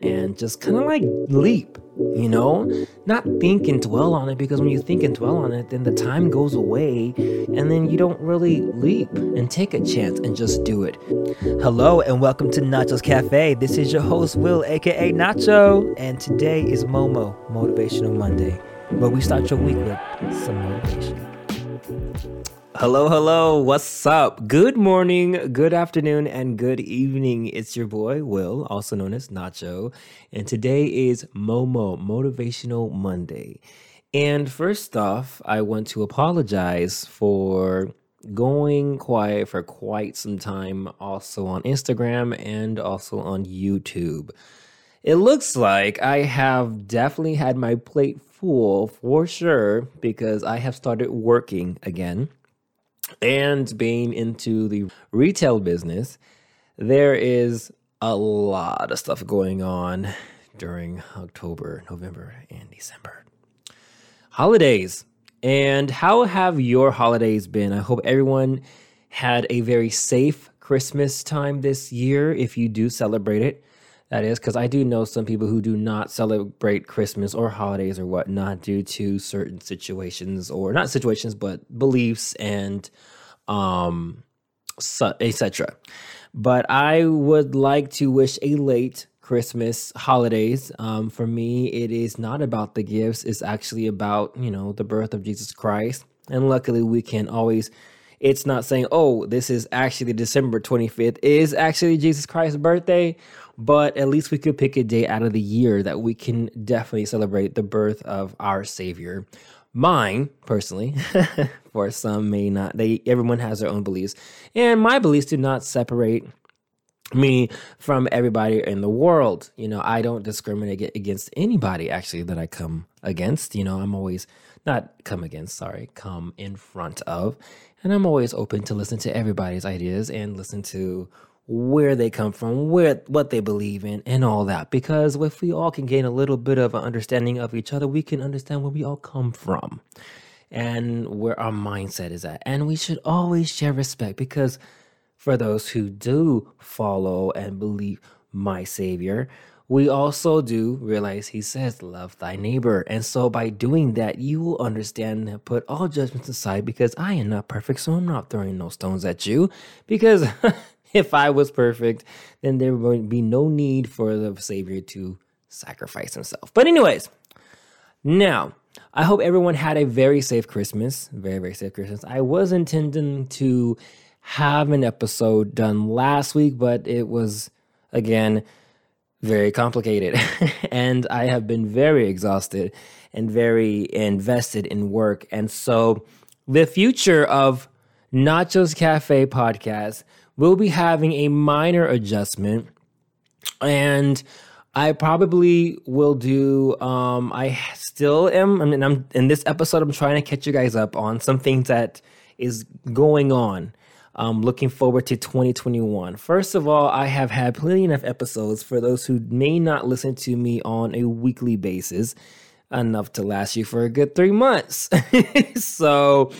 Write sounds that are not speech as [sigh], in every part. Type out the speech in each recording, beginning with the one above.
and just kind of like leap, you know? Not think and dwell on it because when you think and dwell on it, then the time goes away and then you don't really leap and take a chance and just do it. Hello and welcome to Nacho's Cafe. This is your host, Will, aka Nacho, and today is Momo Motivational Monday, where we start your week with some motivation. Hello, hello, what's up? Good morning, good afternoon, and good evening. It's your boy, Will, also known as Nacho, and today is Momo Motivational Monday. And first off, I want to apologize for going quiet for quite some time, also on Instagram and also on YouTube. It looks like I have definitely had my plate full for sure because I have started working again and being into the retail business, there is a lot of stuff going on during October, November, and December. Holidays. And how have your holidays been? I hope everyone had a very safe Christmas time this year if you do celebrate it. That is because I do know some people who do not celebrate Christmas or holidays or whatnot due to certain situations or not situations, but beliefs and um, etc. But I would like to wish a late Christmas holidays. Um, for me, it is not about the gifts. It's actually about you know the birth of Jesus Christ. And luckily, we can always it's not saying, oh, this is actually December 25th, is actually Jesus Christ's birthday, but at least we could pick a day out of the year that we can definitely celebrate the birth of our Savior. Mine, personally, [laughs] for some may not, they everyone has their own beliefs. And my beliefs do not separate me from everybody in the world. You know, I don't discriminate against anybody actually that I come against. You know, I'm always not come against, sorry, come in front of. And I'm always open to listen to everybody's ideas and listen to where they come from, where what they believe in, and all that. Because if we all can gain a little bit of an understanding of each other, we can understand where we all come from and where our mindset is at. And we should always share respect because for those who do follow and believe my Savior, we also do realize he says, Love thy neighbor. And so by doing that, you will understand and put all judgments aside because I am not perfect, so I'm not throwing no stones at you. Because [laughs] [laughs] if I was perfect, then there would be no need for the Savior to sacrifice himself. But, anyways, now I hope everyone had a very safe Christmas. Very, very safe Christmas. I was intending to have an episode done last week, but it was, again, very complicated. [laughs] and I have been very exhausted and very invested in work. And so the future of Nachos Cafe podcast will be having a minor adjustment. And I probably will do. Um, I still am. I mean, I'm in this episode. I'm trying to catch you guys up on some things that is going on um, looking forward to 2021. First of all, I have had plenty enough episodes for those who may not listen to me on a weekly basis, enough to last you for a good three months. [laughs] so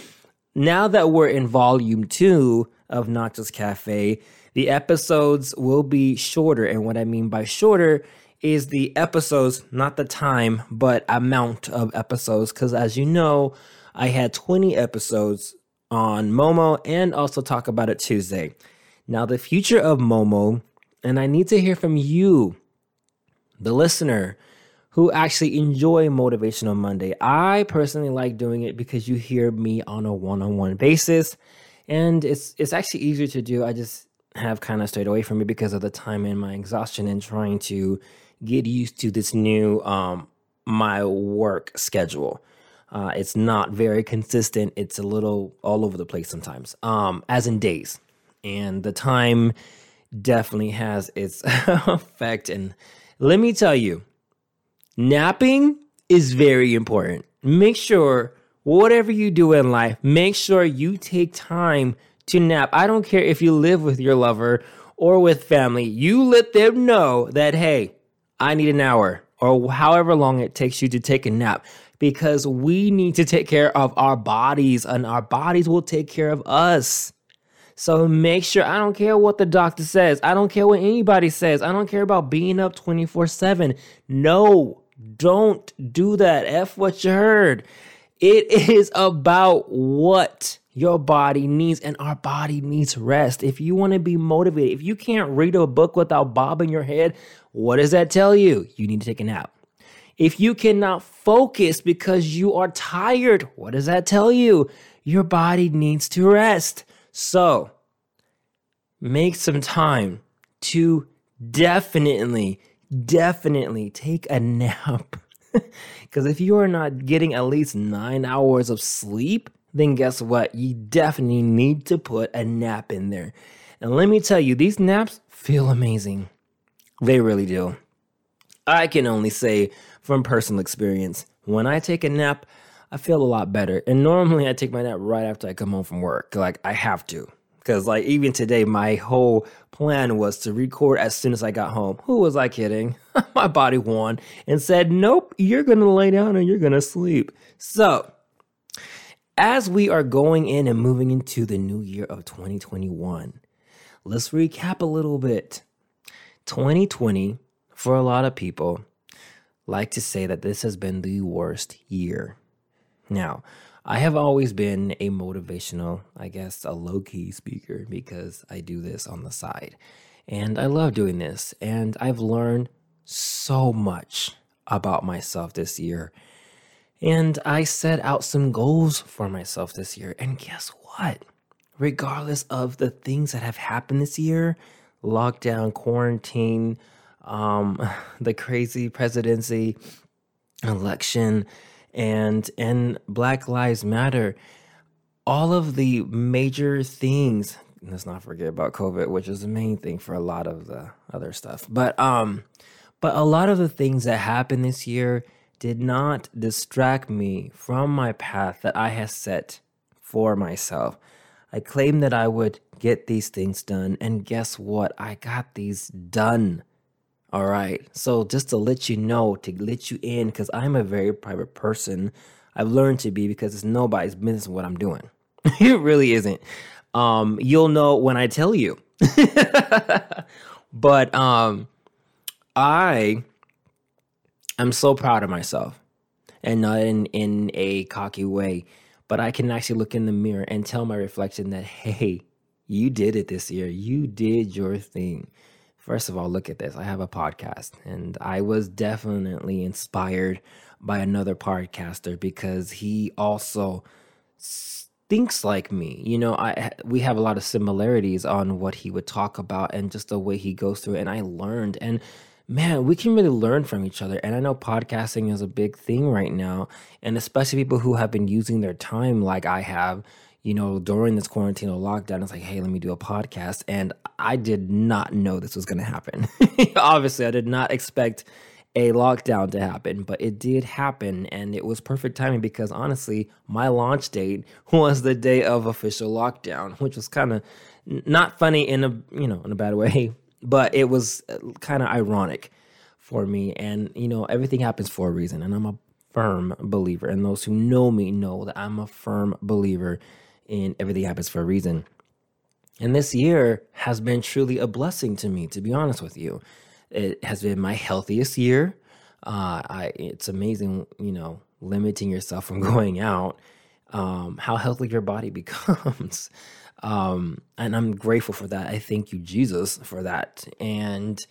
now that we're in volume two of Nachos Cafe, the episodes will be shorter. And what I mean by shorter is the episodes, not the time, but amount of episodes. Because as you know, I had 20 episodes on Momo and also talk about it Tuesday. Now, the future of Momo, and I need to hear from you, the listener, who actually enjoy Motivational Monday. I personally like doing it because you hear me on a one-on-one basis, and it's it's actually easier to do. I just have kind of stayed away from it because of the time and my exhaustion and trying to get used to this new um my work schedule. Uh, it's not very consistent. It's a little all over the place sometimes, um, as in days. And the time definitely has its [laughs] effect. And let me tell you, napping is very important. Make sure, whatever you do in life, make sure you take time to nap. I don't care if you live with your lover or with family, you let them know that, hey, I need an hour or however long it takes you to take a nap because we need to take care of our bodies and our bodies will take care of us. So make sure, I don't care what the doctor says. I don't care what anybody says. I don't care about being up 24 7. No, don't do that. F what you heard. It is about what your body needs, and our body needs rest. If you want to be motivated, if you can't read a book without bobbing your head, what does that tell you? You need to take a nap. If you cannot focus because you are tired, what does that tell you? Your body needs to rest. So, make some time to definitely, definitely take a [laughs] nap. [laughs] Because if you are not getting at least nine hours of sleep, then guess what? You definitely need to put a nap in there. And let me tell you, these naps feel amazing. They really do. I can only say from personal experience, when I take a nap, I feel a lot better. And normally I take my nap right after I come home from work. Like I have to. Because like even today, my whole plan was to record as soon as I got home. Who was I kidding? [laughs] my body won and said, Nope, you're gonna lay down and you're gonna sleep. So as we are going in and moving into the new year of 2021, let's recap a little bit. 2020, for a lot of people, like to say that this has been the worst year. Now, I have always been a motivational, I guess, a low key speaker because I do this on the side. And I love doing this. And I've learned so much about myself this year. And I set out some goals for myself this year. And guess what? Regardless of the things that have happened this year lockdown, quarantine, um, [laughs] the crazy presidency election, and and Black Lives Matter. All of the major things. Let's not forget about COVID, which is the main thing for a lot of the other stuff. But um, but a lot of the things that happened this year did not distract me from my path that I had set for myself. I claimed that I would get these things done, and guess what? I got these done. All right. So just to let you know, to let you in, because I'm a very private person. I've learned to be because it's nobody's business what I'm doing. [laughs] it really isn't. Um, you'll know when I tell you. [laughs] but um, I am so proud of myself, and not in in a cocky way, but I can actually look in the mirror and tell my reflection that hey, you did it this year. You did your thing. First of all, look at this. I have a podcast, and I was definitely inspired by another podcaster because he also thinks like me. You know, I we have a lot of similarities on what he would talk about and just the way he goes through it. And I learned, and man, we can really learn from each other. And I know podcasting is a big thing right now, and especially people who have been using their time like I have you know, during this quarantine or lockdown, it's like, hey, let me do a podcast. And I did not know this was going to happen. [laughs] Obviously, I did not expect a lockdown to happen, but it did happen. And it was perfect timing because honestly, my launch date [laughs] was the day of official lockdown, which was kind of not funny in a, you know, in a bad way, [laughs] but it was uh, kind of ironic for me. And, you know, everything happens for a reason. And I'm a firm believer. And those who know me know that I'm a firm believer and everything happens for a reason. And this year has been truly a blessing to me, to be honest with you. It has been my healthiest year. Uh, I, it's amazing, you know, limiting yourself from [laughs] going out, um, how healthy your body [laughs] becomes. um, and I'm grateful for that. I thank you, Jesus, for that. And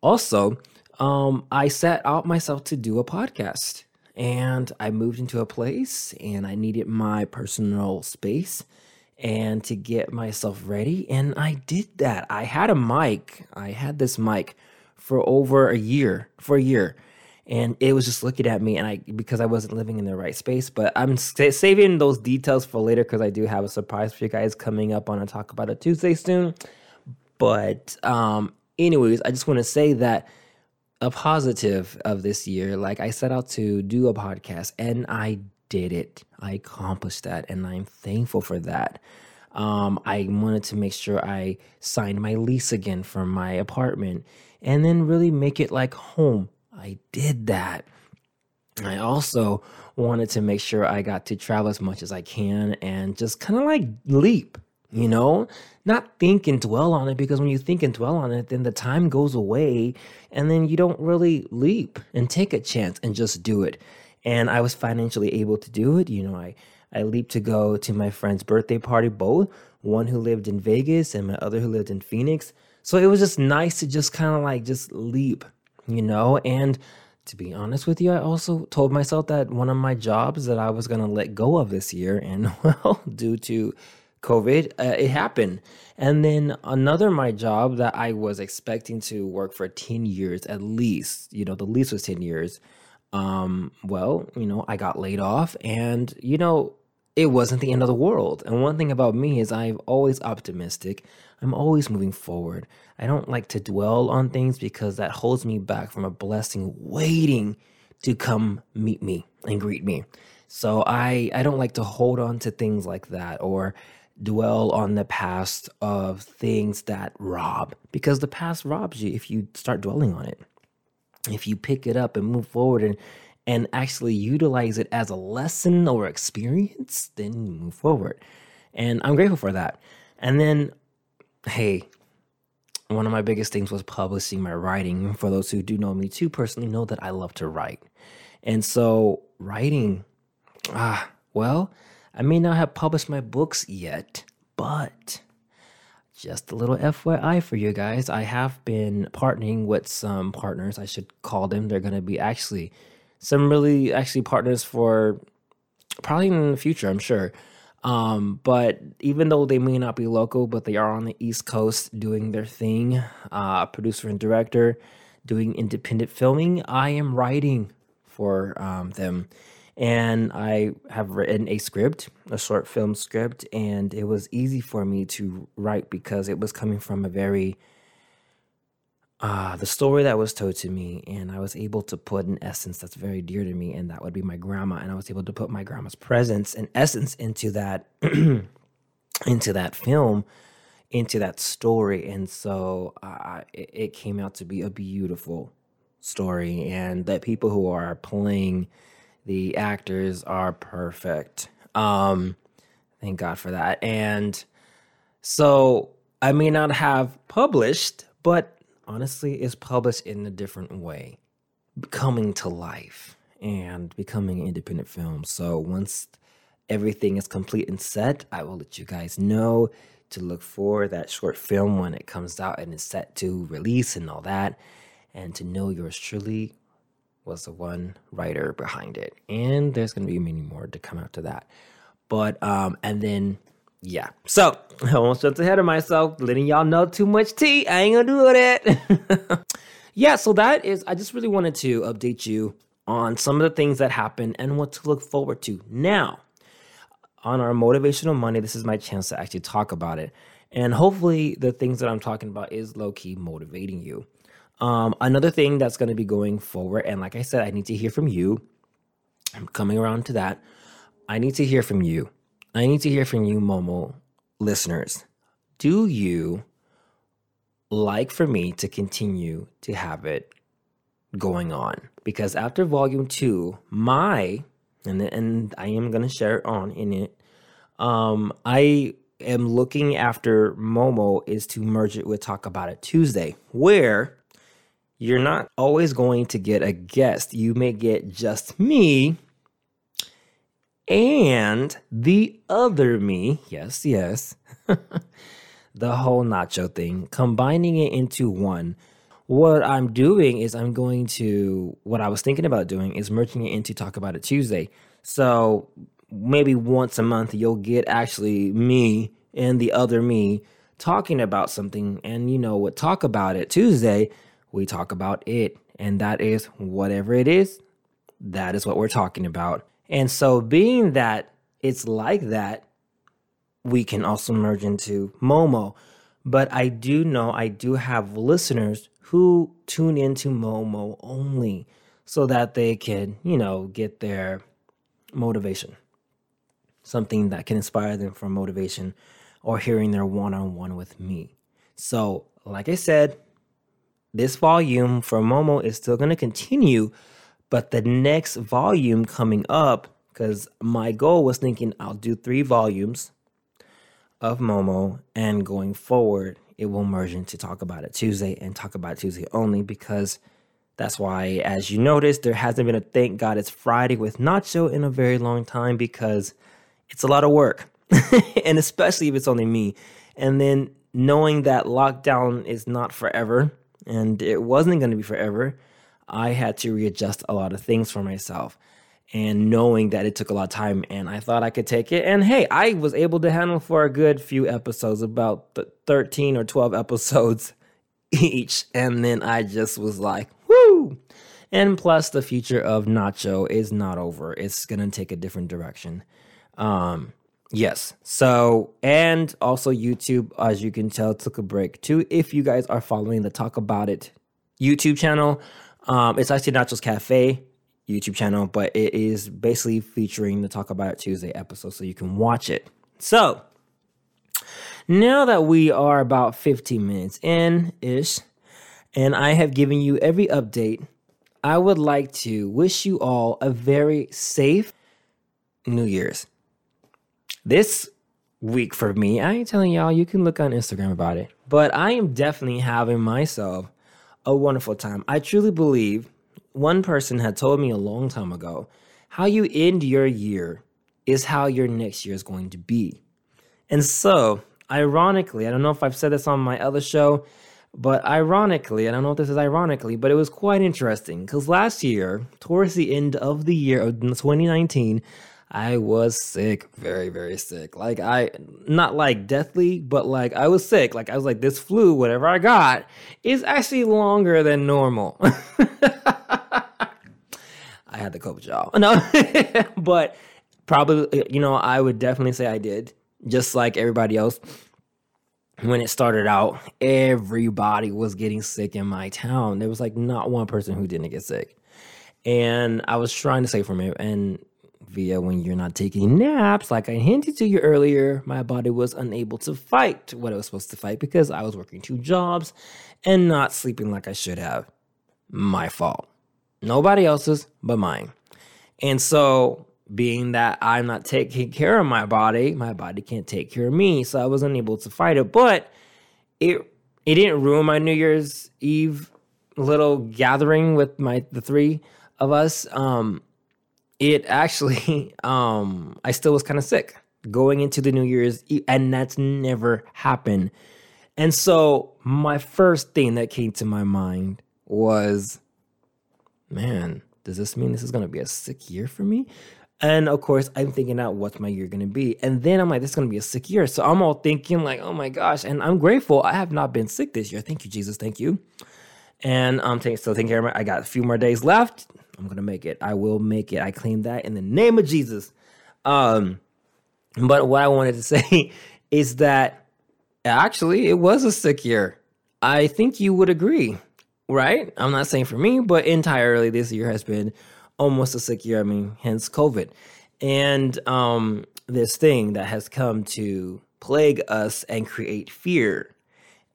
also, um, I set out myself to do a podcast and I moved into a place and I needed my personal space and to get myself ready. And I did that. I had a mic. I had this mic for over a year, for a year. And it was just looking at me, and I because I wasn't living in the right space. But I'm saving those details for later because I do have a surprise for you guys coming up on a talk about it Tuesday soon. But um, anyways, I just want to say that a positive of this year, like I set out to do a podcast and I did it. I accomplished that and I'm thankful for that. Um, I wanted to make sure I signed my lease again for my apartment and then really make it like home. I did that. I also wanted to make sure I got to travel as much as I can and just kind of like leap, you know? Not think and dwell on it because when you think and dwell on it, then the time goes away and then you don't really leap and take a chance and just do it. And I was financially able to do it. You know, I, I leaped to go to my friend's birthday party, both one who lived in Vegas and my other who lived in Phoenix. So it was just nice to just kind of like just leap, you know? And to be honest with you, I also told myself that one of my jobs that I was going to let go of this year, and [laughs] well, due to COVID, uh, it happened. And then another my job that I was expecting to work for 10 years at least, you know, the lease was 10 years. Um, well, you know, I got laid off and, you know, it wasn't the end of the world. And one thing about me is I'm always optimistic. I'm always moving forward. I don't like to dwell on things because that holds me back from a blessing waiting to come meet me and greet me. So I I don't like to hold on to things like that or dwell on the past of things that rob because the past robs you if you start dwelling on it. If you pick it up and move forward and and actually utilize it as a lesson or experience, then move forward. And I'm grateful for that. And then hey, one of my biggest things was publishing my writing. For those who do know me too personally, know that I love to write. And so, writing, ah, well, I may not have published my books yet, but just a little FYI for you guys, I have been partnering with some partners, I should call them. They're going to be actually some really actually partners for probably in the future, I'm sure. Um, but even though they may not be local, but they are on the East Coast doing their thing, uh, producer and director, doing independent filming, I am writing for um, them. And I have written a script, a short film script, and it was easy for me to write because it was coming from a very uh, the story that was told to me, and I was able to put an essence that's very dear to me, and that would be my grandma. And I was able to put my grandma's presence and essence into that, [clears throat] into that film, into that story. And so uh, it, it came out to be a beautiful story, and the people who are playing the actors are perfect. Um, thank God for that. And so I may not have published, but honestly it's published in a different way, coming to life and becoming an independent film. So once everything is complete and set, I will let you guys know to look for that short film when it comes out and is set to release and all that. And to know yours truly was the one writer behind it. And there's going to be many more to come after that. But, um, and then yeah. So [laughs] I almost jumped ahead of myself, letting y'all know too much tea. I ain't gonna do it. [laughs] yeah, so that is I just really wanted to update you on some of the things that happened and what to look forward to. Now, on our motivational Monday, this is my chance to actually talk about it. And hopefully the things that I'm talking about is low-key motivating you. Um, another thing that's going to be going forward, and like I said, I need to hear from you. I'm coming around to that. I need to hear from you. I need to hear from you, Momo listeners. Do you like for me to continue to have it going on? Because after volume two, my and and I am gonna share it on in it. Um, I am looking after Momo is to merge it with Talk About It Tuesday, where you're not always going to get a guest. You may get just me and the other me, yes, yes, [laughs] the whole nacho thing, combining it into one. What I'm doing is I'm going to, what I was thinking about doing is merging it into Talk About It Tuesday. So maybe once a month, you'll get actually me and the other me talking about something. And you know what? Talk About It Tuesday, we talk about it. And that is whatever it is, that is what we're talking about. And so, being that it's like that, we can also merge into Momo. But I do know I do have listeners who tune into Momo only so that they can, you know, get their motivation. Something that can inspire them for motivation or hearing their one on one with me. So, like I said, this volume for Momo is still going to continue but the next volume coming up, because my goal was thinking I'll do three volumes of Momo, and going forward, it will merge into Talk About It Tuesday and Talk About Tuesday only because that's why, as you noticed, there hasn't been a Thank God It's Friday with Nacho in a very long time because it's a lot of work. [laughs] and especially if it's only me. And then knowing that lockdown is not forever and it wasn't going to be forever, I had to readjust a lot of things for myself. And knowing that it took a lot of time and I thought I could take it. And hey, I was able to handle for a good few episodes, about 13 or 12 [laughs] episodes each. And then I just was like, whoo. And plus, the future of Nacho is not over. It's going to take a different direction. Um, yes. So, and also YouTube, as you can tell, took a break too. If you guys are following the Talk About It YouTube channel, um, it's actually Nacho's Cafe YouTube channel, but it is basically featuring the Talk About It Tuesday episode, so you can watch it. So, now that we are about 15 minutes in ish, and I have given you every update, I would like to wish you all a very safe New Year's. This week for me, I ain't telling y'all, you can look on Instagram about it, but I am definitely having myself a wonderful time. I truly believe one person had told me a long time ago how you end your year is how your next year is going to be. And so, ironically, I don't know if I've said this on my other show, but ironically, I don't know if this is ironically, but it was quite interesting because last year, towards the end of the year of 2019, I was sick, very, very sick. Like, I, not like deathly, but like I was sick. Like, I was like, this flu, whatever I got, is actually longer than normal. [laughs] I had the COVID, y'all. [laughs] No, but probably, you know, I would definitely say I did, just like everybody else. When it started out, everybody was getting sick in my town. There was like not one person who didn't get sick. And I was trying to save from it. And via when you're not taking naps, like I hinted to you earlier, my body was unable to fight what it was supposed to fight because I was working two jobs and not sleeping like I should have. My fault. Nobody else's but mine. And so, being that I'm not taking care of my body, my body can't take care of me. So I was unable to fight it. But it it didn't ruin my New Year's Eve little gathering with my the three of us. Um, it actually [laughs] um I still was kind of sick going into the New Year's and that's never happened. And so my first thing that came to my mind was man, does this mean this is going to be a sick year for me? And of course, I'm thinking out what's my year going to be. And then I'm like, this is going to be a sick year. So I'm all thinking, like, oh my gosh. And I'm grateful I have not been sick this year. Thank you, Jesus. Thank you. And I'm taking, still taking care of my, I got a few more days left. I'm going to make it. I will make it. I claim that in the name of Jesus. Um, but what I wanted to [laughs] say is that actually it was a sick year. I think you would agree right? I'm not saying for me, but entirely this year has been almost a sick year. I mean, hence COVID. And um, this thing that has come to plague us and create fear.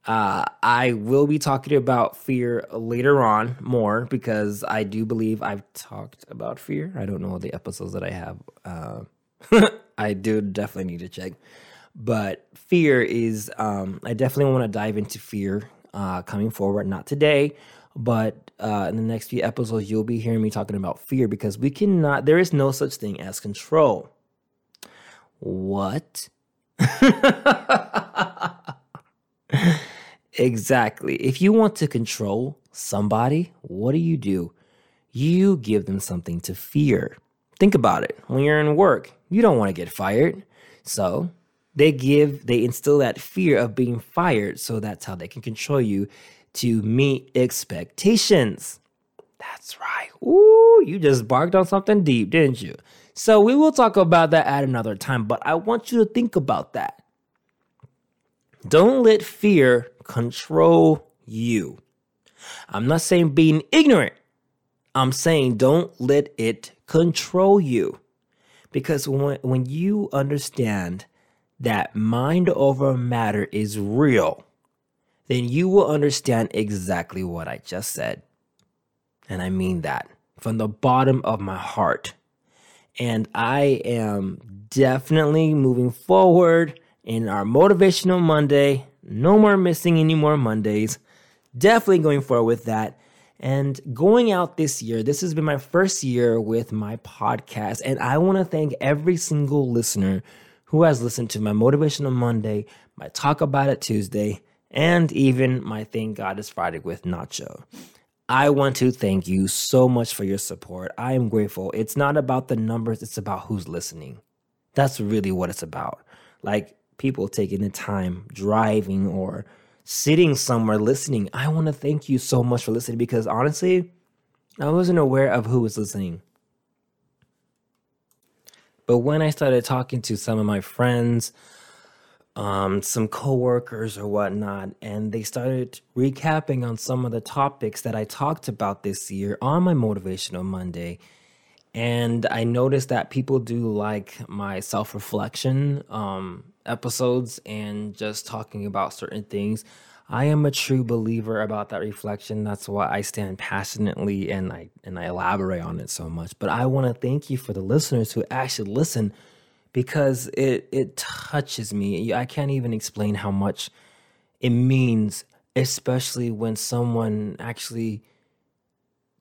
Uh, I will be talking about fear later on more because I do believe I've talked about fear. I don't know all the episodes that I have. Uh, [laughs] I do definitely need to check. But fear is, um, I definitely want to dive into fear uh, coming forward. Not today, but uh, in the next few episodes, you'll be hearing me talking about fear because we cannot, there is no such thing as control. What? [laughs] exactly. If you want to control somebody, what do you do? You give them something to fear. Think about it. When you're in work, you don't want to get fired. So they give, they instill that fear of being fired. So that's how they can control you to meet expectations. That's right. Ooh, you just barked on something deep, didn't you? So we will talk about that at another time, but I want you to think about that. Don't let fear control you. I'm not saying being ignorant. I'm saying don't let it control you. Because when, when you understand that mind over matter is real, then you will understand exactly what I just said. And I mean that from the bottom of my heart. And I am definitely moving forward in our Motivational Monday. No more missing any more Mondays. Definitely going forward with that. And going out this year, this has been my first year with my podcast. And I want to thank every single listener who has listened to my Motivational Monday, my Talk About It Tuesday, and even my Thank God It's Friday with Nacho. I want to thank you so much for your support. I am grateful. It's not about the numbers, it's about who's listening. That's really what it's about. Like people taking the time driving or sitting somewhere listening. I want to thank you so much for listening because honestly, I wasn't aware of who was listening. But when I started talking to some of my friends, um, some coworkers or whatnot, and they started recapping on some of the topics that I talked about this year on my Motivational Monday. And I noticed that people do like my self reflection um, episodes and just talking about certain things. I am a true believer about that reflection. That's why I stand passionately and I and I elaborate on it so much. But I want to thank you for the listeners who actually listen because it it touches me. I can't even explain how much it means, especially when someone actually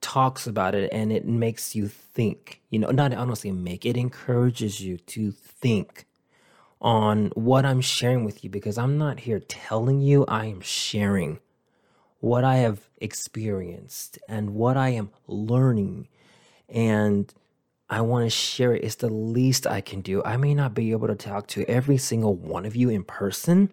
talks about it and it makes you think. You know, not honestly make it encourages you to think on what I'm sharing with you because I'm not here telling you, I am sharing what I have experienced and what I am learning. And I want to share it. It's the least I can do. I may not be able to talk to every single one of you in person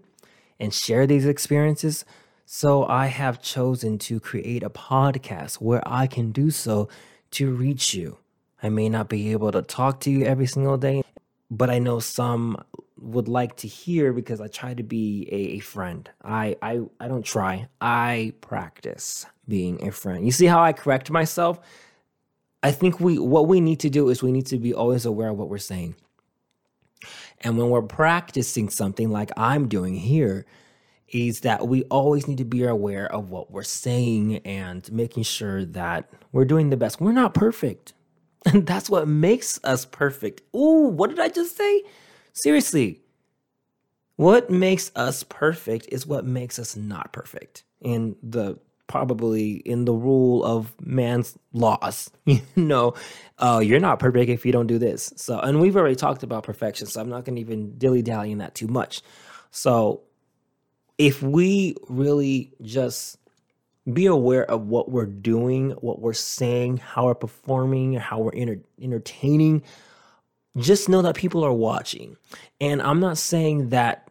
and share these experiences. So I have chosen to create a podcast where I can do so to reach you. I may not be able to talk to you every single day, but I know some would like to hear because I try to be a, friend. I, I I don't try. I practice being a friend. You see how I correct myself? I think we what we need to do is we need to be always aware of what we're saying. And when we're practicing something like I'm doing here, is that we always need to be aware of what we're saying and making sure that we're doing the best. We're not perfect. [laughs] And that's what makes us perfect. Ooh, what did I just say? Seriously, what makes us perfect is what makes us not perfect. In the probably in the rule of man's laws, [laughs] you know, uh, you're not perfect if you don't do this. So, and we've already talked about perfection, so I'm not going to even dilly dally in that too much. So, if we really just be aware of what we're doing, what we're saying, how we're performing, how we're enter- entertaining, just know that people are watching. And I'm not saying that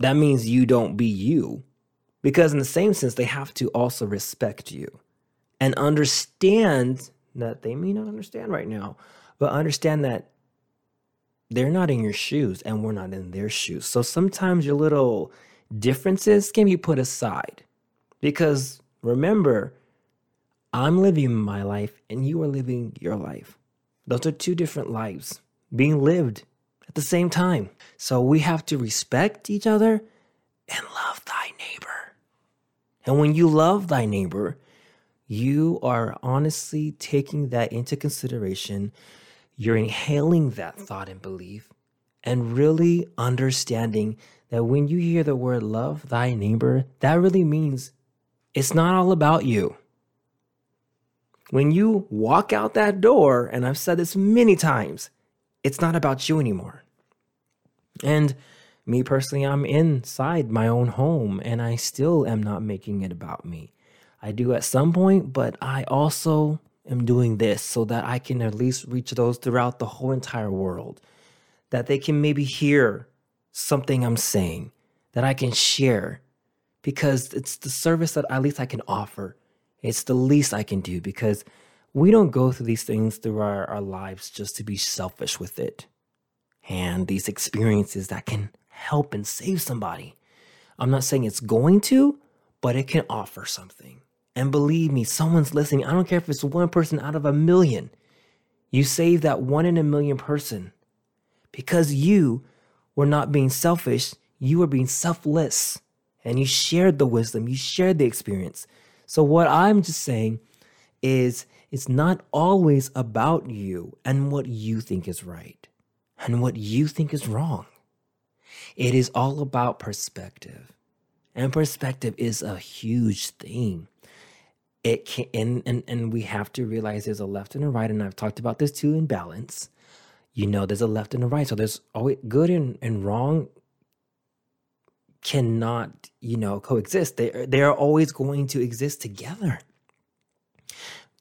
that means you don't be you, because in the same sense, they have to also respect you and understand that they may not understand right now, but understand that they're not in your shoes and we're not in their shoes. So sometimes your little differences can be put aside because remember, I'm living my life and you are living your life. Those are two different lives being lived at the same time. So we have to respect each other and love thy neighbor. And when you love thy neighbor, you are honestly taking that into consideration. You're inhaling that thought and belief and really understanding that when you hear the word love thy neighbor, that really means it's not all about you. When you walk out that door, and I've said this many times, it's not about you anymore. And me personally, I'm inside my own home and I still am not making it about me. I do at some point, but I also am doing this so that I can at least reach those throughout the whole entire world. That they can maybe hear something I'm saying, that I can share, because it's the service that at least I can offer. It's the least I can do because we don't go through these things through our, our lives just to be selfish with it. And these experiences that can help and save somebody. I'm not saying it's going to, but it can offer something. And believe me, someone's listening. I don't care if it's one person out of a million. You save that one in a million person because you were not being selfish, you were being selfless. And you shared the wisdom, you shared the experience. So, what I'm just saying is it's not always about you and what you think is right and what you think is wrong. It is all about perspective. And perspective is a huge thing. It can and, and and we have to realize there's a left and a right, and I've talked about this too in balance. You know, there's a left and a right. So there's always good and, and wrong cannot, you know, coexist. They they are always going to exist together.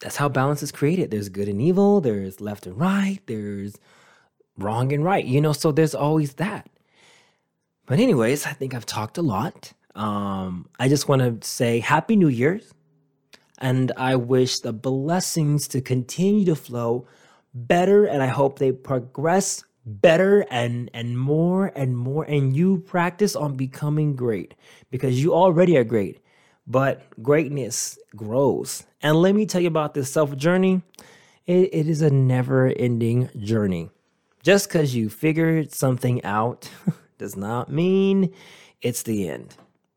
That's how balance is created. There's good and evil, there's left and right, there's wrong and right, you know, so there's always that. But anyways, I think I've talked a lot. Um, I just want to say Happy New Year's. And I wish the blessings to continue to flow better. And I hope they progress better and and more and more and you practice on becoming great because you already are great but greatness grows. And let me tell you about this self journey. It, it is a never ending journey. Just because you figured something out [laughs] does not mean it's the end.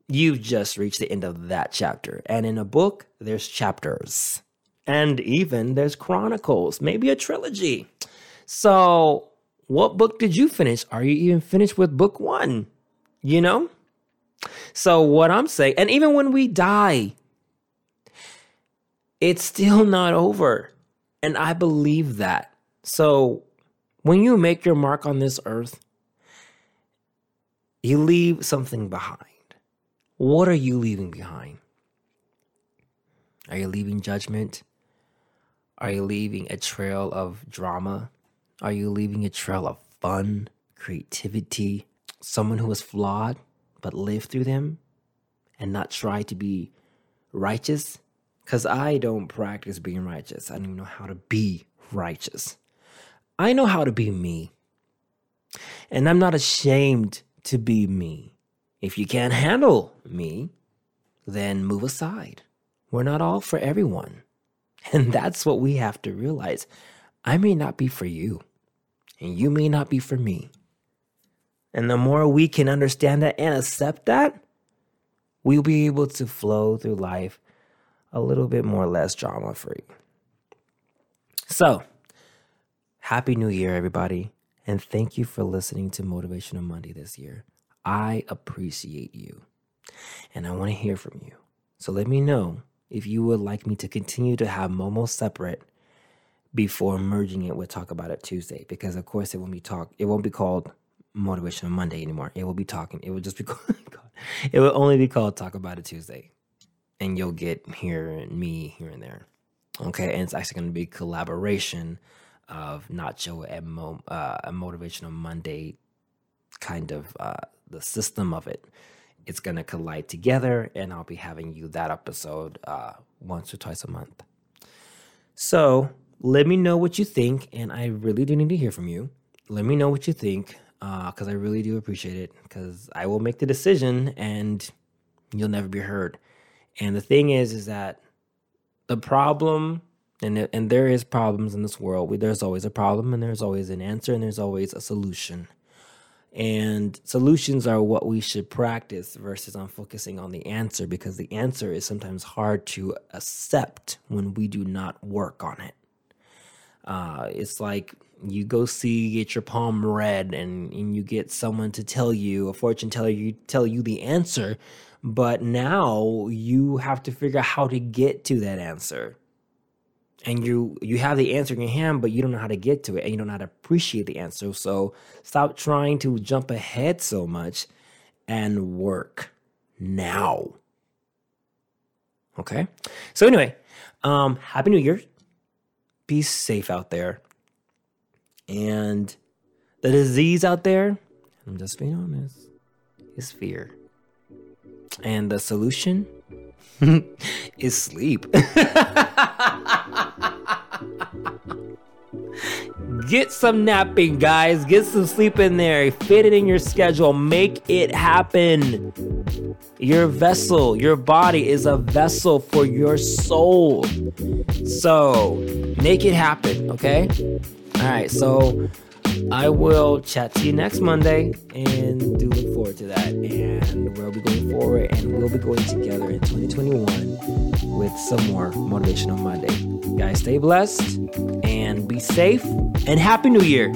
You've just reached the end of that chapter. And in a book there's chapters and even there's chronicles maybe a trilogy so what book did you finish? Are you even finished with book one? You know? So, what I'm saying, and even when we die, it's still not over. And I believe that. So, when you make your mark on this earth, you leave something behind. What are you leaving behind? Are you leaving judgment? Are you leaving a trail of drama? Are you leaving a trail of fun, creativity, someone who is flawed but lived through them and not try to be righteous? Because I don't practice being righteous. I don't even know how to be righteous. I know how to be me. And I'm not ashamed to be me. If you can't handle me, then move aside. We're not all for everyone. [laughs] And that's what we have to realize. I may not be for you and you may not be for me. And the more we can understand that and accept that, we'll be able to flow through life a little bit more less drama free. So, happy new year, everybody. And thank you for listening to Motivational Monday this year. I appreciate you. And I want to hear from you. So let me know if you would like me to continue to have Momo separate before merging it with Talk About It Tuesday because of course it won't be talk it won't be called Motivational Monday anymore. It will be talking. It will just be [laughs] called, it will only be called Talk About It Tuesday. And you'll get here and me here and there. Okay, and it's actually going to be collaboration of Nacho and Mo, uh, a Motivational Monday kind of uh, the system of it. It's going to collide together, and I'll be having you that episode uh, once or twice a month. So let me know what you think, and I really do need to hear from you. Let me know what you think, because uh, I really do appreciate it. Because I will make the decision, and you'll never be heard. And the thing is, is that the problem, and and there is problems in this world. There's always a problem, and there's always an answer, and there's always a solution. And solutions are what we should practice versus on focusing on the answer because the answer is sometimes hard to accept when we do not work on it. Uh, it's like you go see get your palm read and, and you get someone to tell you a fortune teller you tell you the answer but now you have to figure out how to get to that answer and you you have the answer in your hand but you don't know how to get to it and you don't know how to appreciate the answer so stop trying to jump ahead so much and work now okay so anyway um happy new year be safe out there. And the disease out there, I'm just being honest, is fear. And the solution [laughs] is sleep. [laughs] Get some napping, guys. Get some sleep in there. Fit it in your schedule. Make it happen. Your vessel, your body is a vessel for your soul. So make it happen, okay? All right, so I will chat to you next Monday and do forward to that. And we'll be going forward and we'll be going together in 2021 with some more Motivational Monday. Guys, stay blessed and be safe and Happy New Year.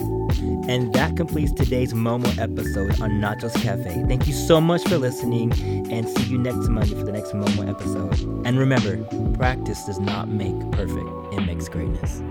And that completes today's Momo episode on Nachos Cafe. Thank you so much for listening and see you next Monday for the next Momo episode. And remember, practice does not make perfect, it makes greatness.